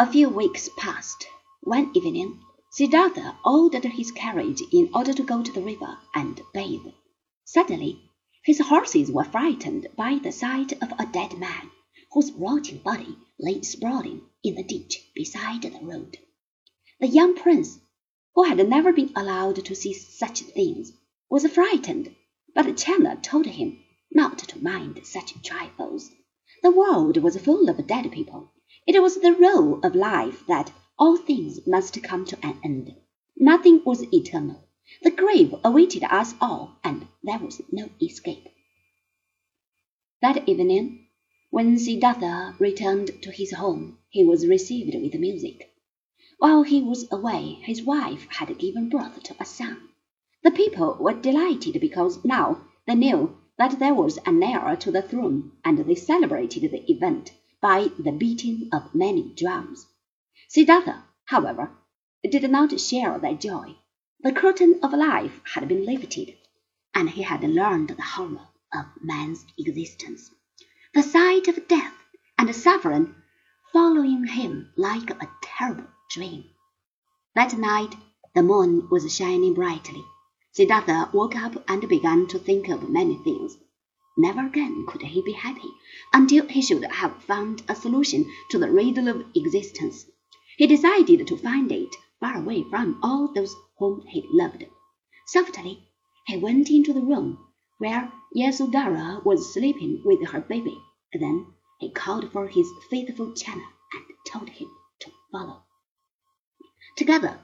A few weeks passed. One evening, Siddhartha ordered his carriage in order to go to the river and bathe. Suddenly, his horses were frightened by the sight of a dead man, whose rotting body lay sprawling in the ditch beside the road. The young prince, who had never been allowed to see such things, was frightened, but Channa told him not to mind such trifles. The world was full of dead people. It was the rule of life that all things must come to an end. Nothing was eternal. The grave awaited us all, and there was no escape. That evening, when Siddhartha returned to his home, he was received with music. While he was away, his wife had given birth to a son. The people were delighted because now they knew that there was an heir to the throne, and they celebrated the event by the beating of many drums. Siddhartha, however, did not share their joy. The curtain of life had been lifted, and he had learned the horror of man's existence. The sight of death and suffering following him like a terrible dream. That night the moon was shining brightly. Siddhartha woke up and began to think of many things. Never again could he be happy until he should have found a solution to the riddle of existence. He decided to find it far away from all those whom he loved. Softly he went into the room where Yasodhara was sleeping with her baby. Then he called for his faithful Channa and told him to follow. Together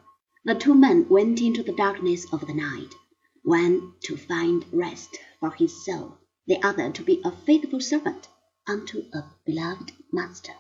the two men went into the darkness of the night, one to find rest for his soul, the other to be a faithful servant unto a beloved master.